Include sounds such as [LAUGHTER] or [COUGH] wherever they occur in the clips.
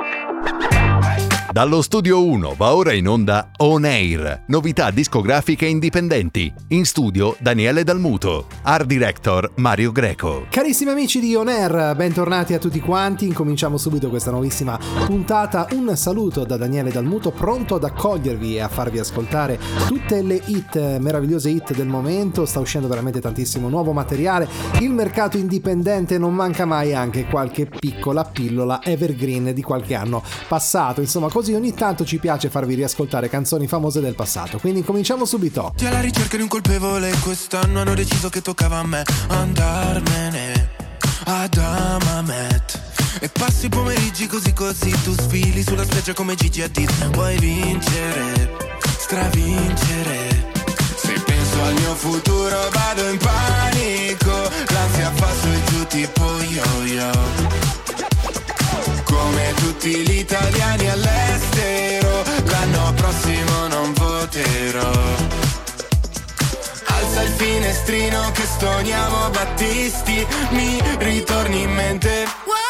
Ha ha Dallo studio 1 va ora in onda On Air, novità discografiche indipendenti. In studio Daniele Dalmuto, art director Mario Greco. Carissimi amici di On Air, bentornati a tutti quanti. Incominciamo subito questa nuovissima puntata. Un saluto da Daniele Dalmuto, pronto ad accogliervi e a farvi ascoltare tutte le hit, meravigliose hit del momento. Sta uscendo veramente tantissimo nuovo materiale. Il mercato indipendente non manca mai anche qualche piccola pillola evergreen di qualche anno passato. Insomma, così ogni tanto ci piace farvi riascoltare canzoni famose del passato. Quindi cominciamo subito. Ti alla ricerca di un colpevole, quest'anno hanno deciso che toccava a me andarmene ad Amamet. E passi i pomeriggi così così, tu sfili sulla spiaggia come Gigi Hadid. Vuoi vincere, stravincere. Se penso al mio futuro vado in panico, l'ansia fa su e giù tipo yo-yo come tutti gli italiani all'estero, l'anno prossimo non voterò. Alza il finestrino che stoniamo Battisti, mi ritorni in mente.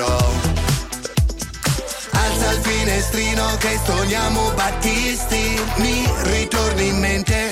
al finestrino che stoniamo Battisti. Mi ritorni in mente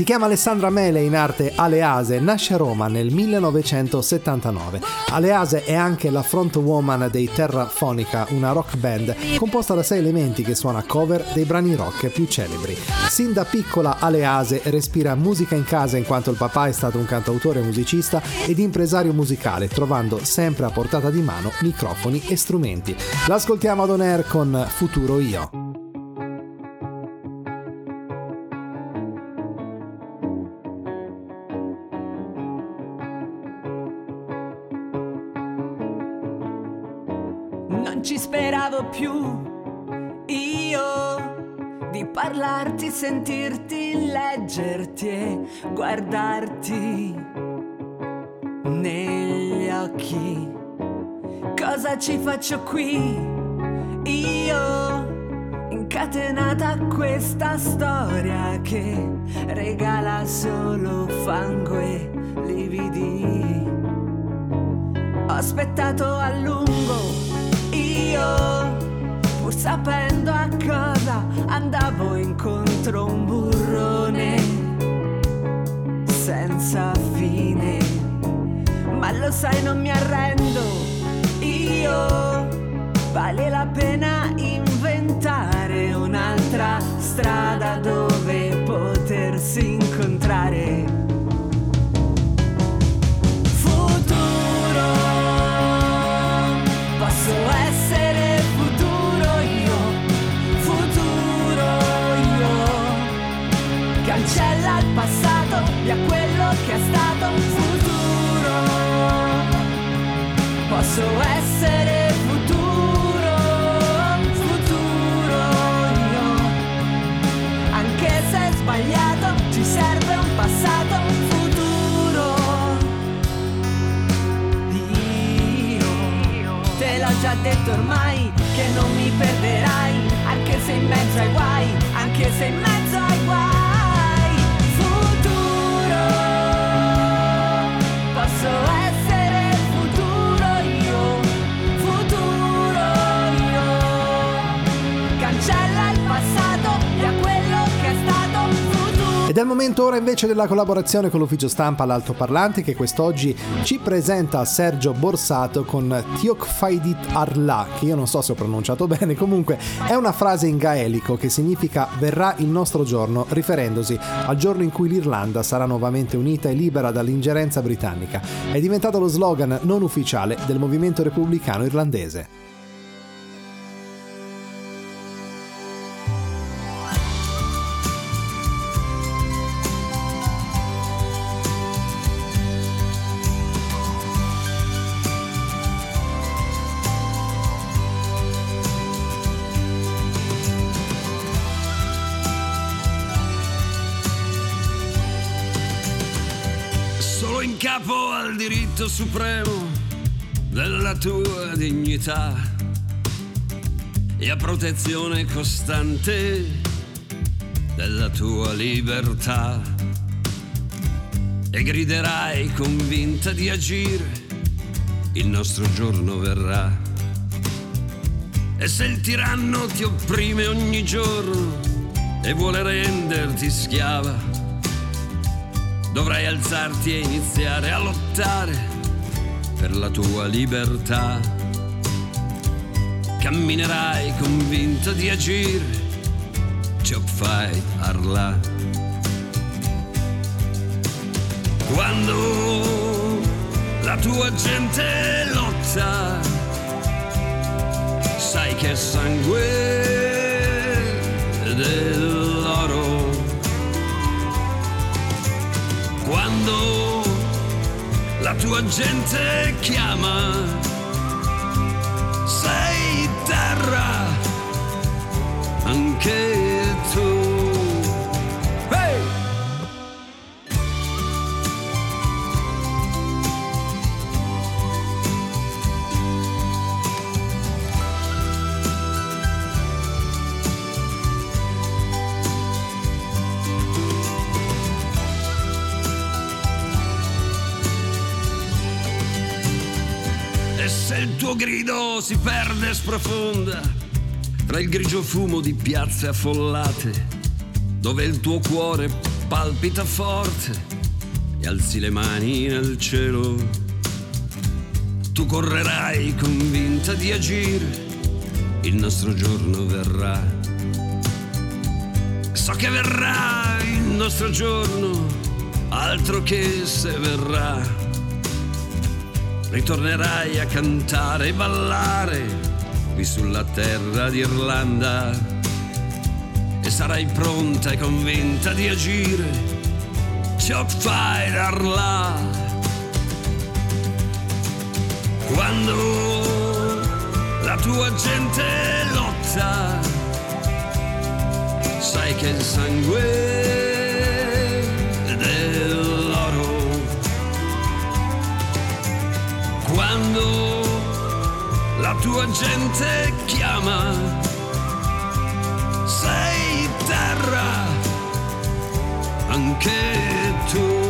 Si chiama Alessandra Mele in arte Alease, nasce a Roma nel 1979. Alease è anche la frontwoman dei Terrafonica, una rock band composta da sei elementi che suona cover dei brani rock più celebri. Sin da piccola Alease respira musica in casa in quanto il papà è stato un cantautore musicista ed impresario musicale, trovando sempre a portata di mano microfoni e strumenti. L'ascoltiamo ad on air con Futuro Io. Più io di parlarti, sentirti, leggerti e guardarti negli occhi. Cosa ci faccio qui? Io incatenata a questa storia che regala solo fango e lividi. Ho aspettato a lungo io, pur sapendo a cosa andavo incontro un burrone senza fine. Ma lo sai, non mi arrendo, io vale la pena inventare un'altra strada dove potersi incontrare. Posso essere momento ora invece della collaborazione con l'ufficio stampa all'altoparlante che quest'oggi ci presenta Sergio Borsato con Tiok Faidit Arla, che io non so se ho pronunciato [LAUGHS] bene, comunque è una frase in gaelico che significa verrà il nostro giorno, riferendosi al giorno in cui l'Irlanda sarà nuovamente unita e libera dall'ingerenza britannica. È diventato lo slogan non ufficiale del movimento repubblicano irlandese. Supremo della tua dignità e a protezione costante della tua libertà. E griderai convinta di agire, il nostro giorno verrà. E se il tiranno ti opprime ogni giorno e vuole renderti schiava, dovrai alzarti e iniziare a lottare per la tua libertà. Camminerai convinta di agire, ciò fai Arla. Quando la tua gente lotta, sai che sangue dell'oro quando la tua gente chiama, sei terra, anche tuo grido si perde sprofonda tra il grigio fumo di piazze affollate, dove il tuo cuore palpita forte e alzi le mani nel cielo, tu correrai convinta di agire, il nostro giorno verrà. So che verrà il nostro giorno, altro che se verrà ritornerai a cantare e ballare qui sulla terra d'Irlanda. E sarai pronta e convinta di agire. Ciò fai darla quando la tua gente lotta sai che il sangue quando la tua gente chiama, sei terra, anche tu.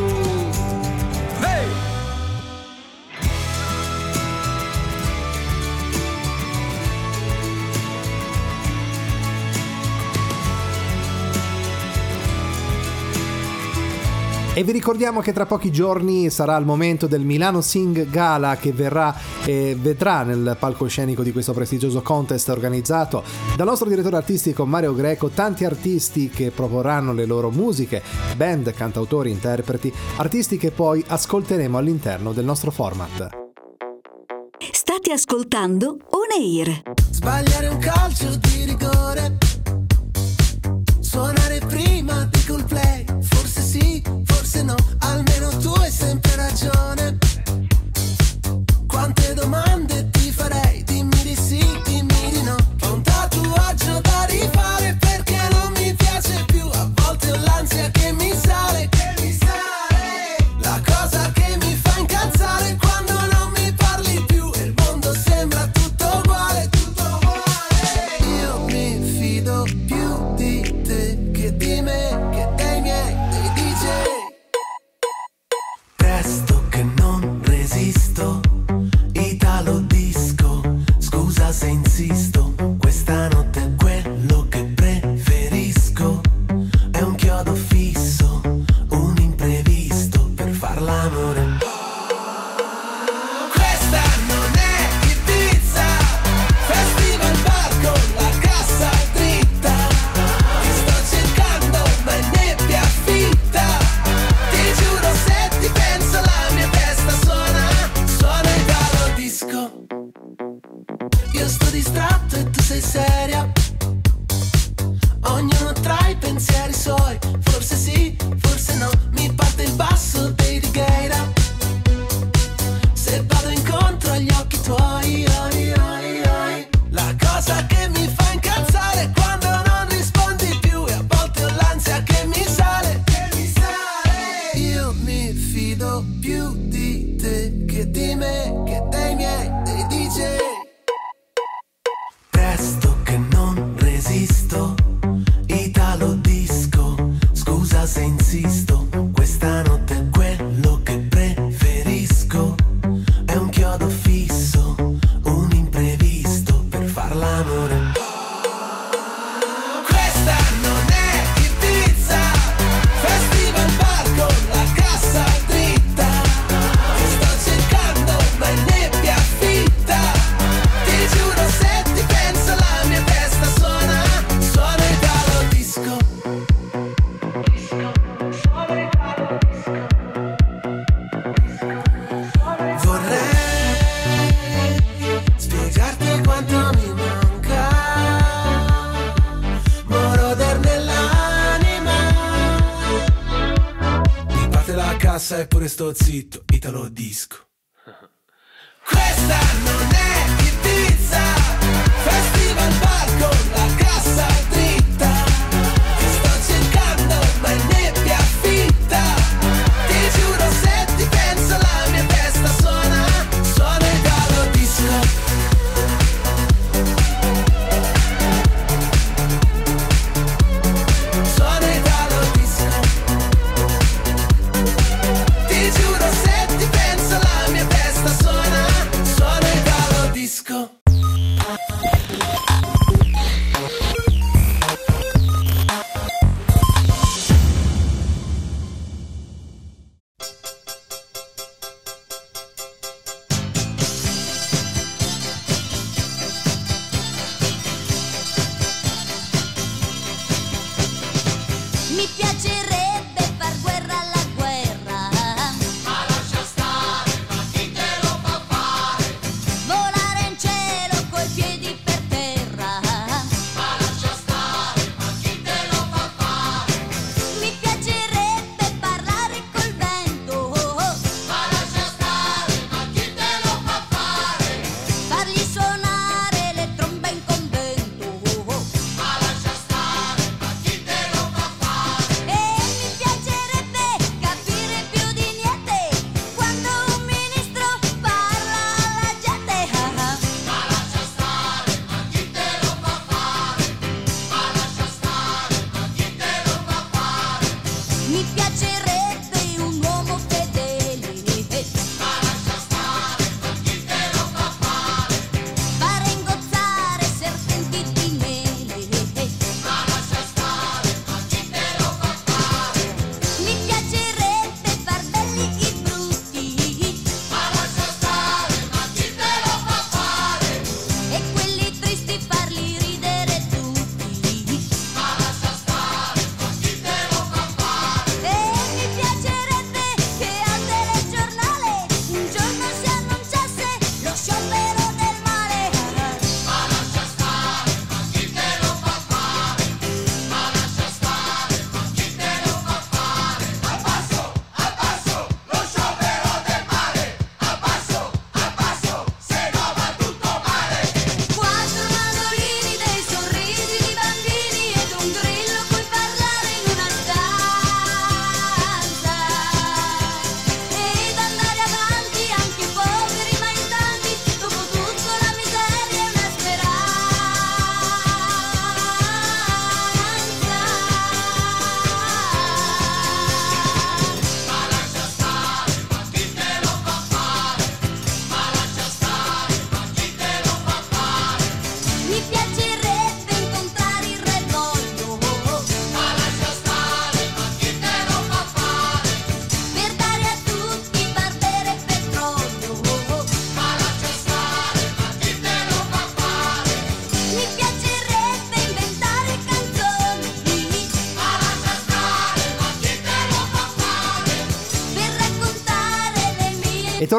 E vi ricordiamo che tra pochi giorni sarà il momento del Milano Sing Gala che verrà e vedrà nel palcoscenico di questo prestigioso contest organizzato dal nostro direttore artistico Mario Greco tanti artisti che proporranno le loro musiche, band, cantautori, interpreti, artisti che poi ascolteremo all'interno del nostro format. State ascoltando On Air. Sbagliare un calcio di rigore. Suonare prima di col play se no almeno tu hai sempre ragione. Quante domande ti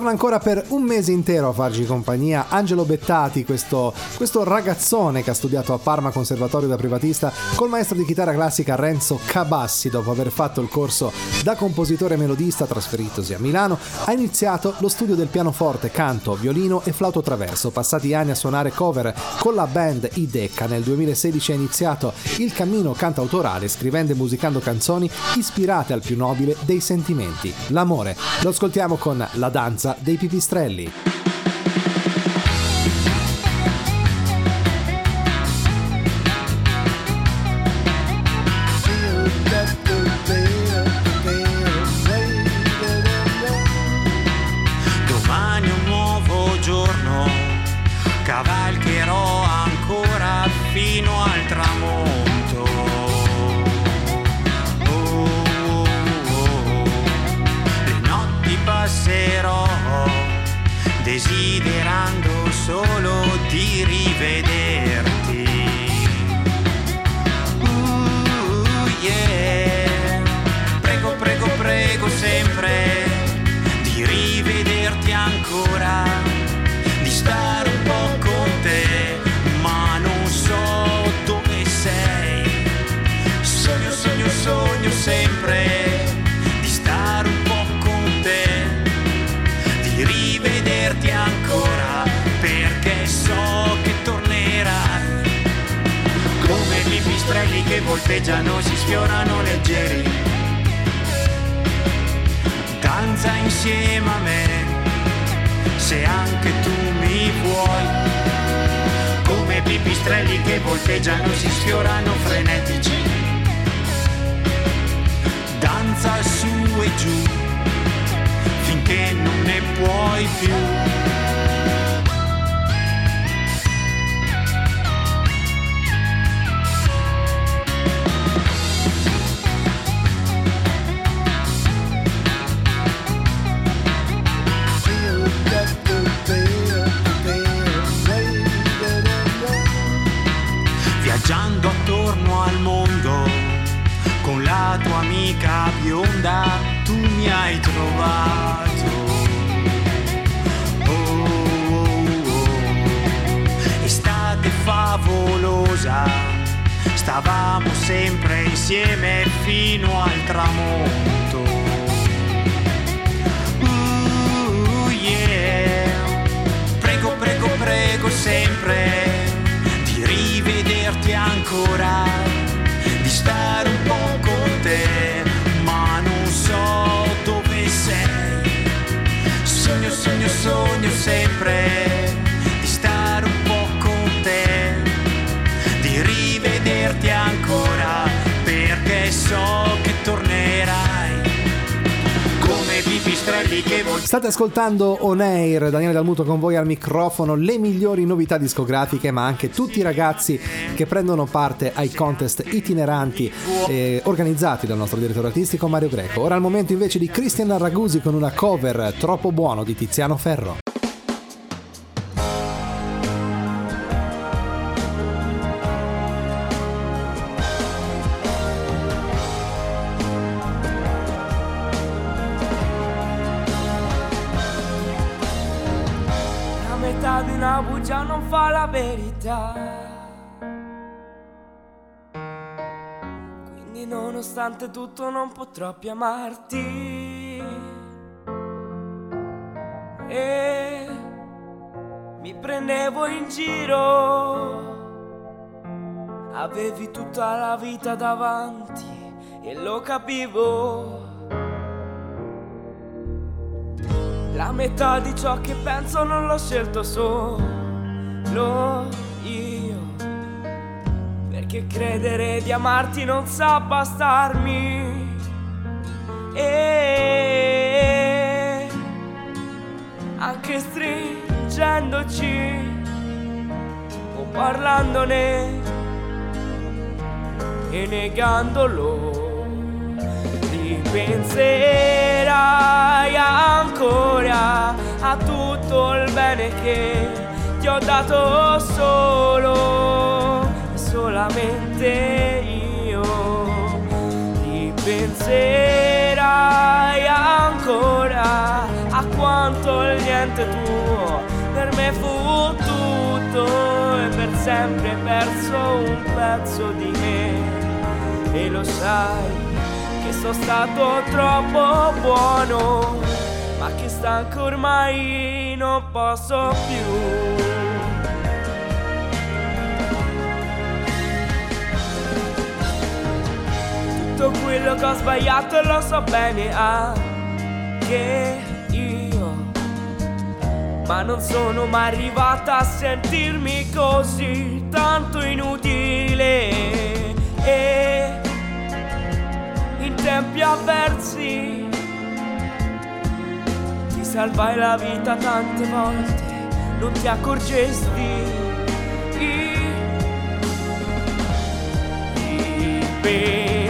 torna ancora per un mese intero a farci compagnia. Angelo Bettati, questo, questo ragazzone che ha studiato a Parma Conservatorio da privatista col maestro di chitarra classica Renzo Cabassi dopo aver fatto il corso da compositore melodista trasferitosi a Milano, ha iniziato lo studio del pianoforte, canto, violino e flauto traverso, passati anni a suonare cover con la band I Nel 2016 ha iniziato il cammino cantautorale scrivendo e musicando canzoni ispirate al più nobile dei sentimenti, l'amore. Lo ascoltiamo con La danza casa dei pipistrelli. Domani un nuovo giorno, cavalcherò ancora fino al tramonto. fade volteggiano si sfiorano leggeri. Danza insieme a me, se anche tu mi vuoi. Come pipistrelli che volteggiano si sfiorano frenetici. Danza su e giù, finché non ne puoi più. Favolosa, stavamo sempre insieme fino al tramonto. Uh, yeah. Prego, prego, prego sempre di rivederti ancora, di stare un po' con te, ma non so dove sei. Sogno, sogno, sogno sempre State ascoltando On Air, Daniele Dalmuto con voi al microfono, le migliori novità discografiche, ma anche tutti i ragazzi che prendono parte ai contest itineranti eh, organizzati dal nostro direttore artistico Mario Greco. Ora è il momento invece di Christian Ragusi con una cover troppo buono di Tiziano Ferro. Verità. Quindi nonostante tutto non potrò più amarti. E mi prendevo in giro. Avevi tutta la vita davanti e lo capivo. La metà di ciò che penso non l'ho scelto solo. Perché credere di amarti non sa bastarmi. E anche stringendoci o parlandone e negandolo ripenserai ancora a tutto il bene che ti ho dato solo solamente io ripenserai ancora a quanto il niente tuo per me fu tutto e per sempre perso un pezzo di me e lo sai che sono stato troppo buono, ma che stanco ormai non posso più. Tutto quello che ho sbagliato lo so bene anche io, ma non sono mai arrivata a sentirmi così tanto inutile. E in tempi avversi ti salvai la vita tante volte, non ti accorgesti. Penserai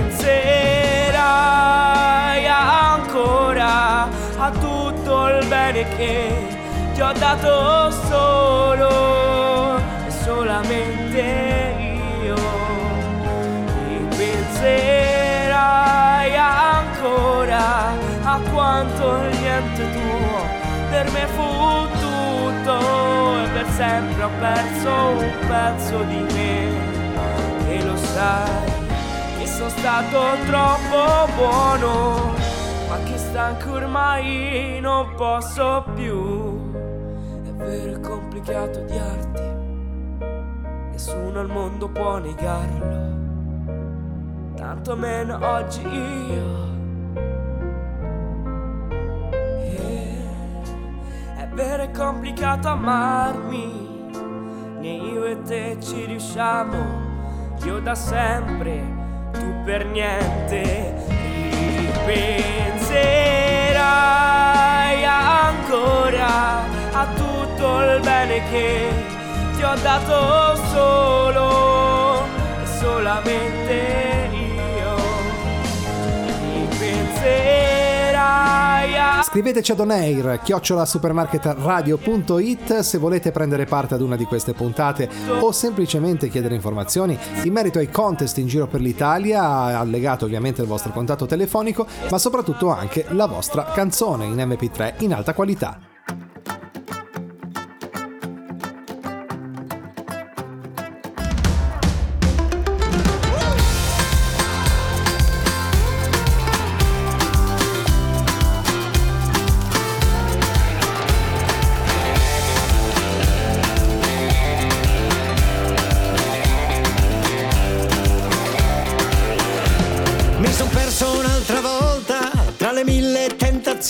che ti ho dato solo e solamente io. Penserai ancora a quanto niente tuo per me fu tutto e per sempre ho perso un pezzo di me e lo sai che sono stato troppo buono stanco ormai non posso più è vero è complicato odiarti nessuno al mondo può negarlo tanto meno oggi io. Yeah. È vero è complicato amarmi, né io e te ci riusciamo. Io da sempre, tu per niente. Ripenserai ancora a tutto il bene che ti ho dato solo e solamente io. Ripenserai a Scriveteci ad oneir chiocciola supermarketradio.it se volete prendere parte ad una di queste puntate o semplicemente chiedere informazioni in merito ai contest in giro per l'Italia, allegato ovviamente il vostro contatto telefonico, ma soprattutto anche la vostra canzone in MP3 in alta qualità.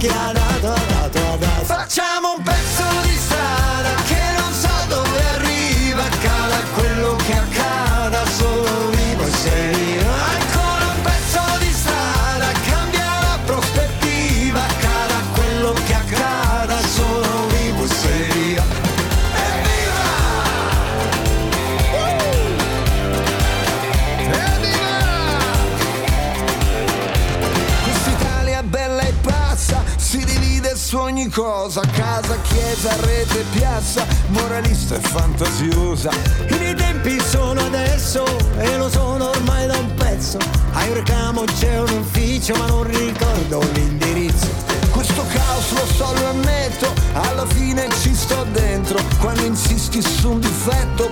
Che ha dato, ha dato. Facciamo un pezzo di strada che non so dove arriva, accada quello che accada, cosa, casa, chiesa, rete, piazza, moralista e fantasiosa. I miei tempi sono adesso e lo sono ormai da un pezzo. A Eurocamo c'è un ufficio ma non ricordo l'indirizzo. Questo caos lo so, lo ammetto, alla fine ci sto dentro. Quando insisti su un difetto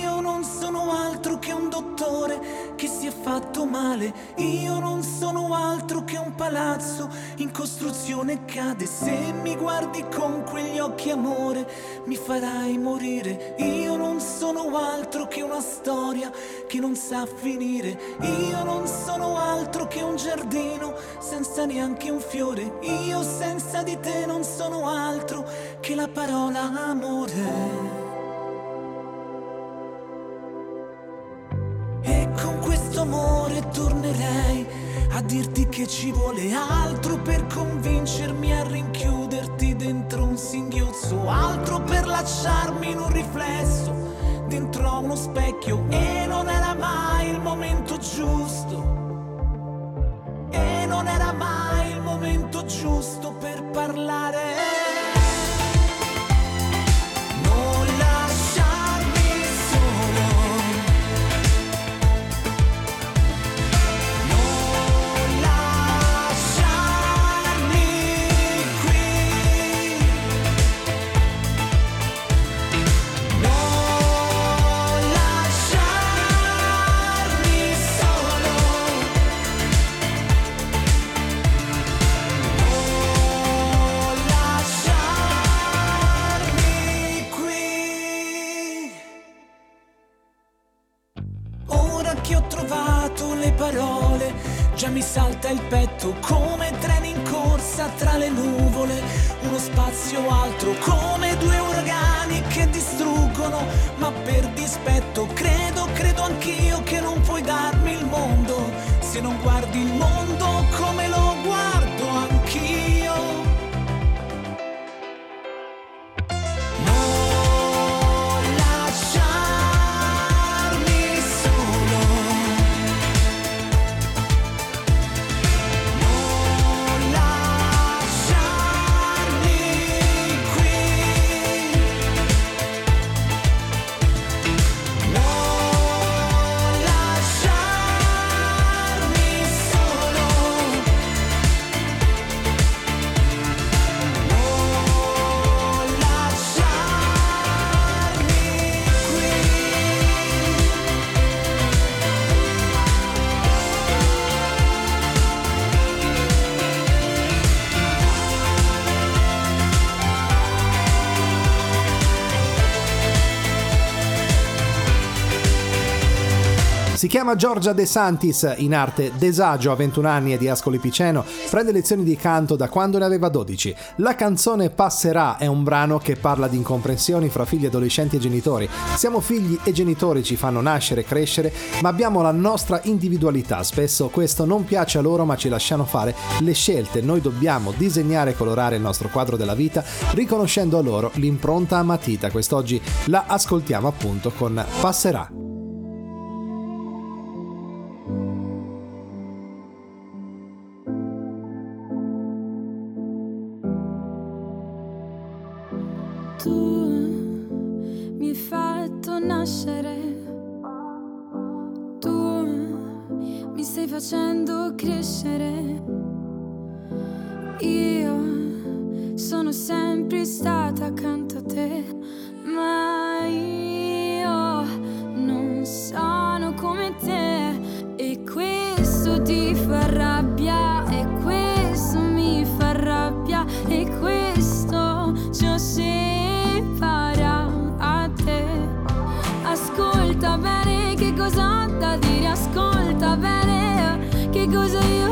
Io non sono altro che un dottore che si è fatto male. Io non sono altro che un palazzo in costruzione cade. Se mi guardi con quegli occhi amore mi farai morire. Io non sono altro che una storia che non sa finire. Io non sono altro che un giardino senza neanche un fiore. Io senza di te non sono altro che la parola amore. Amore tornerei a dirti che ci vuole altro per convincermi a rinchiuderti dentro un singhiozzo, altro per lasciarmi in un riflesso dentro uno specchio e non era mai il momento giusto. E non era mai il momento giusto per parlare. Il petto come treni in corsa tra le nuvole, uno spazio altro come chiama Giorgia De Santis, in arte Desagio, a 21 anni e di Ascoli Piceno, prende lezioni di canto da quando ne aveva 12. La canzone Passerà è un brano che parla di incomprensioni fra figli, adolescenti e genitori. Siamo figli e genitori ci fanno nascere, crescere, ma abbiamo la nostra individualità. Spesso questo non piace a loro, ma ci lasciano fare le scelte. Noi dobbiamo disegnare e colorare il nostro quadro della vita, riconoscendo a loro l'impronta a matita. Quest'oggi la ascoltiamo appunto con Passerà. Tu mi hai fatto nascere, tu mi stai facendo crescere. Io sono sempre stata accanto a te, ma bene che cosa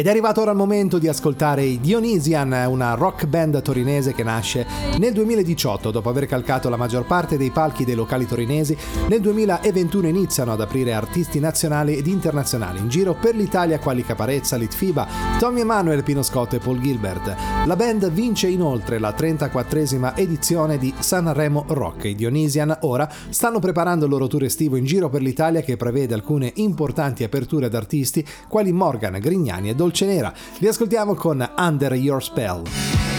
Ed è arrivato ora il momento di ascoltare i Dionysian, una rock band torinese che nasce nel 2018 dopo aver calcato la maggior parte dei palchi dei locali torinesi. Nel 2021 iniziano ad aprire artisti nazionali ed internazionali in giro per l'Italia quali Caparezza, Litfiba, Tommy Emanuel, Pino Scott e Paul Gilbert. La band vince inoltre la 34esima edizione di Sanremo Rock. I Dionysian ora stanno preparando il loro tour estivo in giro per l'Italia che prevede alcune importanti aperture ad artisti quali Morgan, Grignani e Dolce Nera. Li ascoltiamo con Under Your Spell.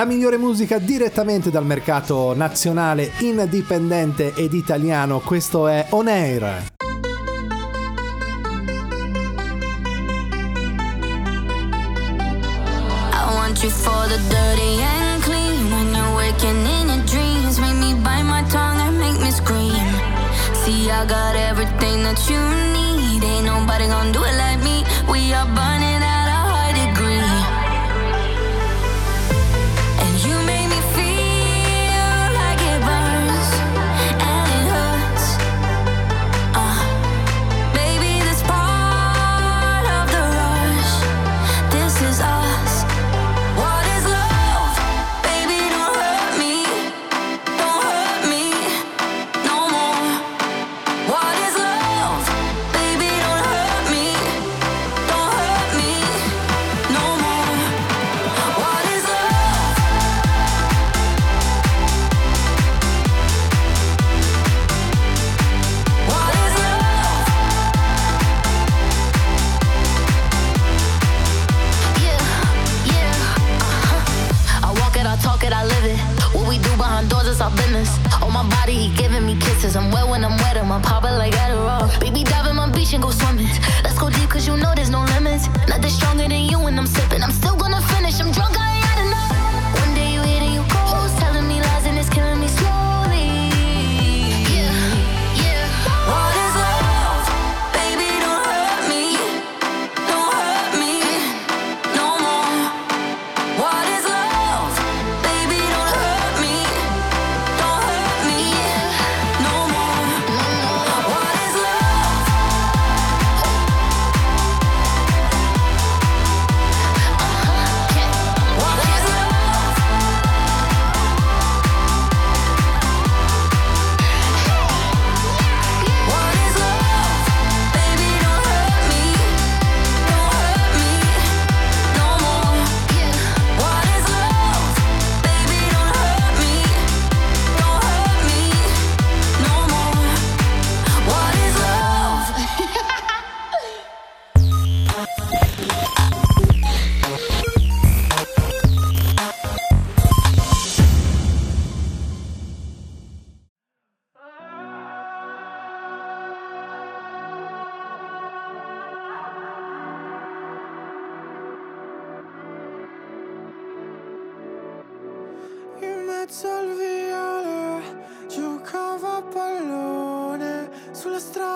La migliore musica direttamente dal mercato nazionale, indipendente ed italiano, questo è On Air. You for the dirty and clean. When you're waking in your dreams, make me bite my tongue and make me scream. See, I got everything that you need. Ain't nobody gonna do it our business. On my body, he giving me kisses. I'm wet when I'm wet, I'm popping like Adderall. Baby, dive in my beach and go swimming.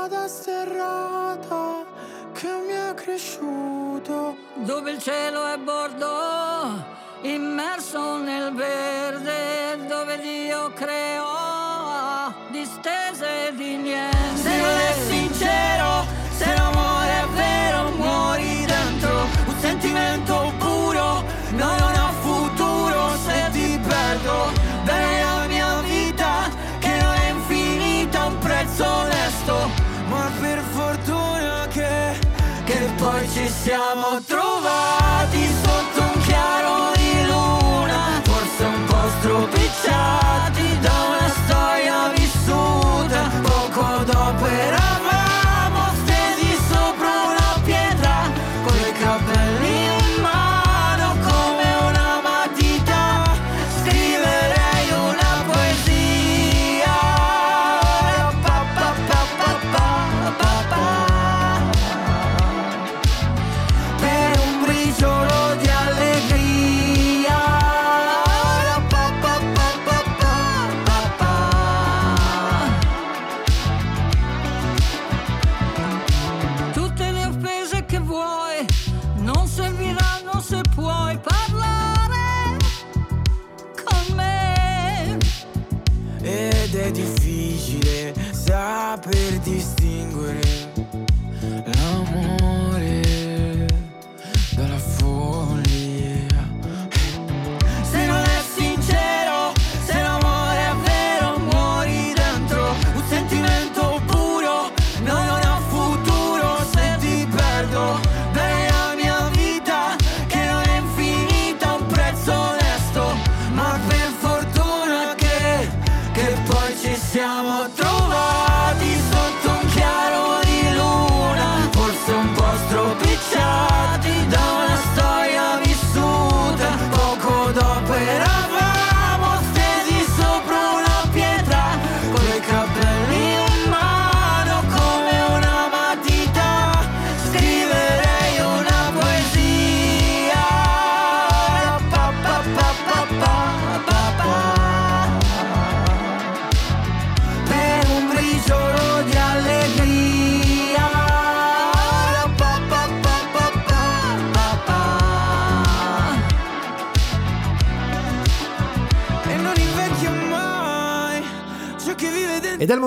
Strada sterrata che mi ha cresciuto. dove il cielo è bordo, immerso nel verde, dove Dio creò distese di niente. Se non è sincero, se l'amore è vero, muori dentro un sentimento puro, no, non ha futuro se ti perdo. Bene la mia vita, che non è infinita, un prezzo onesto, siamo trovati sotto un chiaro di luna, forse un po' stropicciati da una storia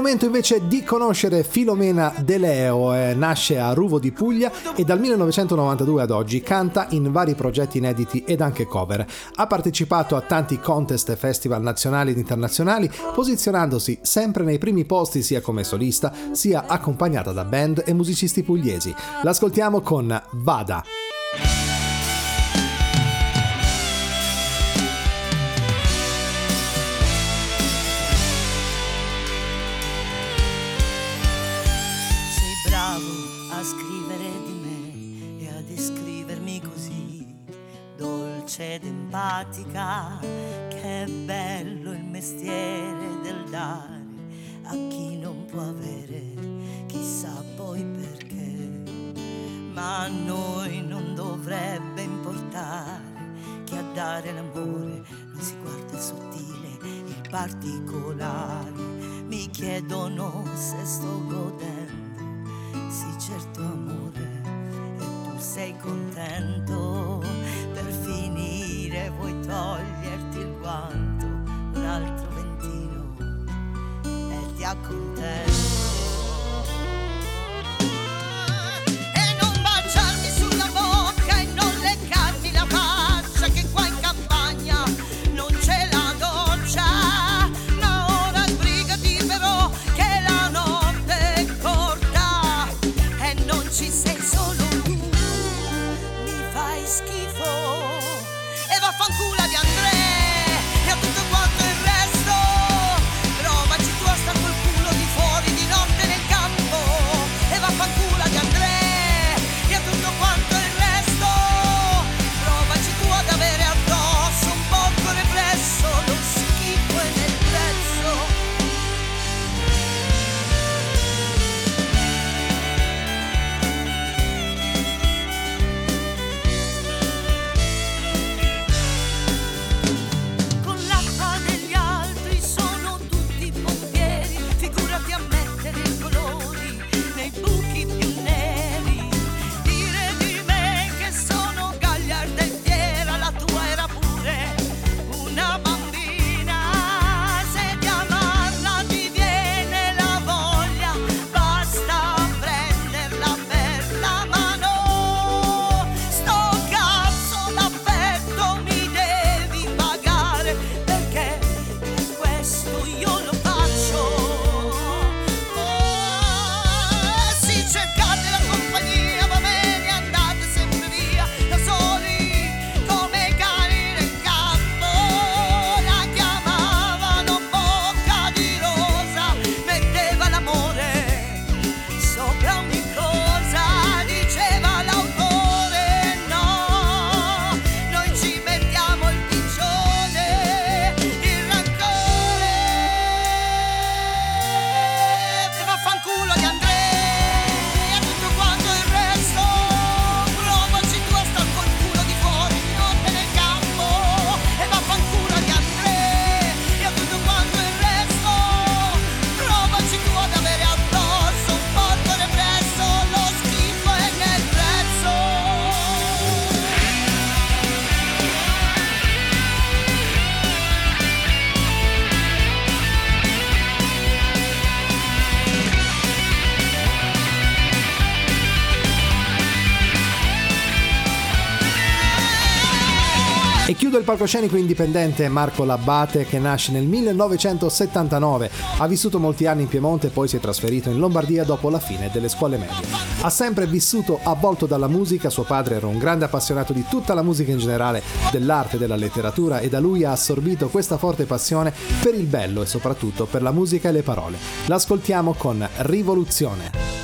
momento invece di conoscere Filomena De Leo, eh, nasce a Ruvo di Puglia e dal 1992 ad oggi canta in vari progetti inediti ed anche cover. Ha partecipato a tanti contest e festival nazionali ed internazionali, posizionandosi sempre nei primi posti sia come solista sia accompagnata da band e musicisti pugliesi. L'ascoltiamo con Vada. Empatica, che è bello il mestiere del dare a chi non può avere, chissà poi perché, ma a noi non dovrebbe importare che a dare l'amore non si guarda il sottile, il particolare. Mi chiedono se sto godendo, sì certo amore, e tu sei contento. Toglierti il guanto, un altro ventino e ti accontento. palcoscenico indipendente Marco Labbate che nasce nel 1979, ha vissuto molti anni in Piemonte e poi si è trasferito in Lombardia dopo la fine delle scuole medie. Ha sempre vissuto avvolto dalla musica, suo padre era un grande appassionato di tutta la musica in generale, dell'arte, della letteratura e da lui ha assorbito questa forte passione per il bello e soprattutto per la musica e le parole. L'ascoltiamo con Rivoluzione.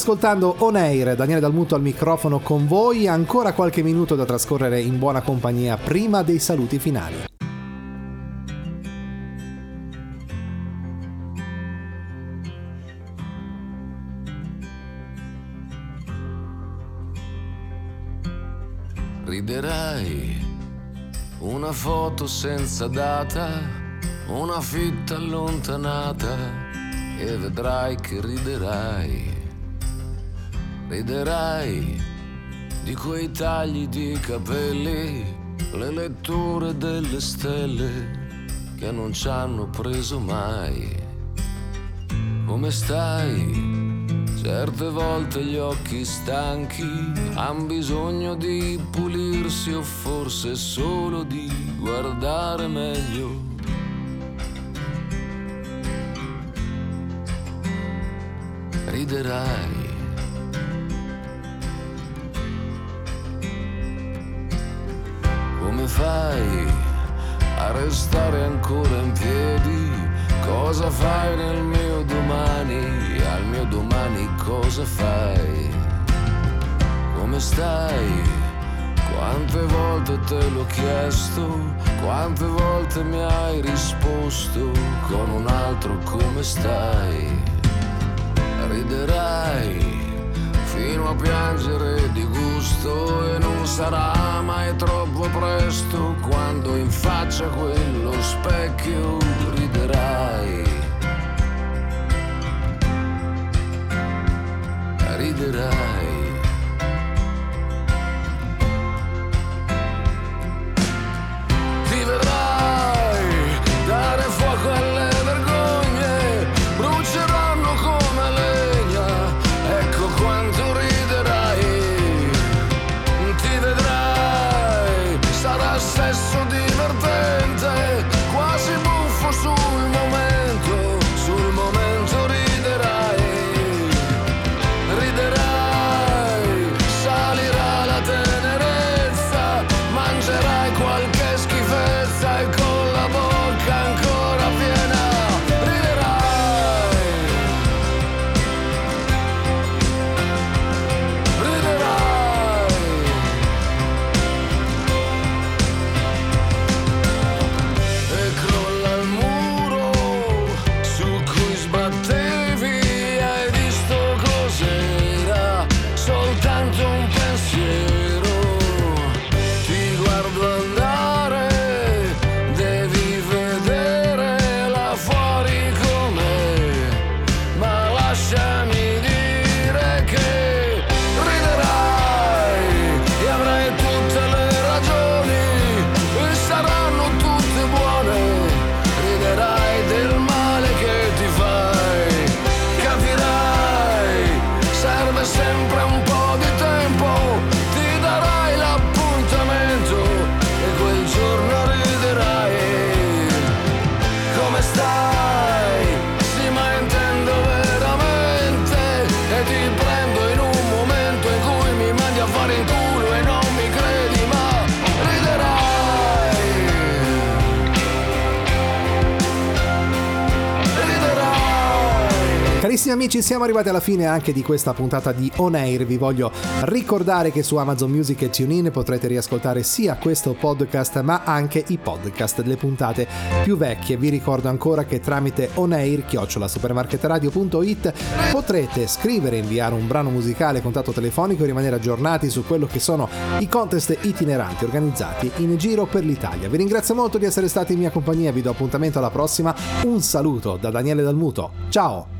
ascoltando On Air, Daniele Dalmuto al microfono con voi, ancora qualche minuto da trascorrere in buona compagnia prima dei saluti finali. Riderai una foto senza data, una fitta allontanata e vedrai che riderai riderai di quei tagli di capelli, le letture delle stelle che non ci hanno preso mai. Come stai? Certe volte gli occhi stanchi han bisogno di pulirsi o forse solo di guardare meglio. Riderai fai a restare ancora in piedi? Cosa fai nel mio domani? Al mio domani cosa fai? Come stai? Quante volte te l'ho chiesto, quante volte mi hai risposto con un altro come stai? Riderai fino a piangere di gusto e non sarà mai troppo presto quando in faccia a quello specchio riderai. Riderai. Carissimi amici, siamo arrivati alla fine anche di questa puntata di On Air. Vi voglio ricordare che su Amazon Music e TuneIn potrete riascoltare sia questo podcast ma anche i podcast delle puntate più vecchie. Vi ricordo ancora che tramite onair supermarketradio.it potrete scrivere inviare un brano musicale contatto telefonico e rimanere aggiornati su quello che sono i contest itineranti organizzati in giro per l'Italia. Vi ringrazio molto di essere stati in mia compagnia, vi do appuntamento alla prossima. Un saluto da Daniele Dalmuto. Ciao!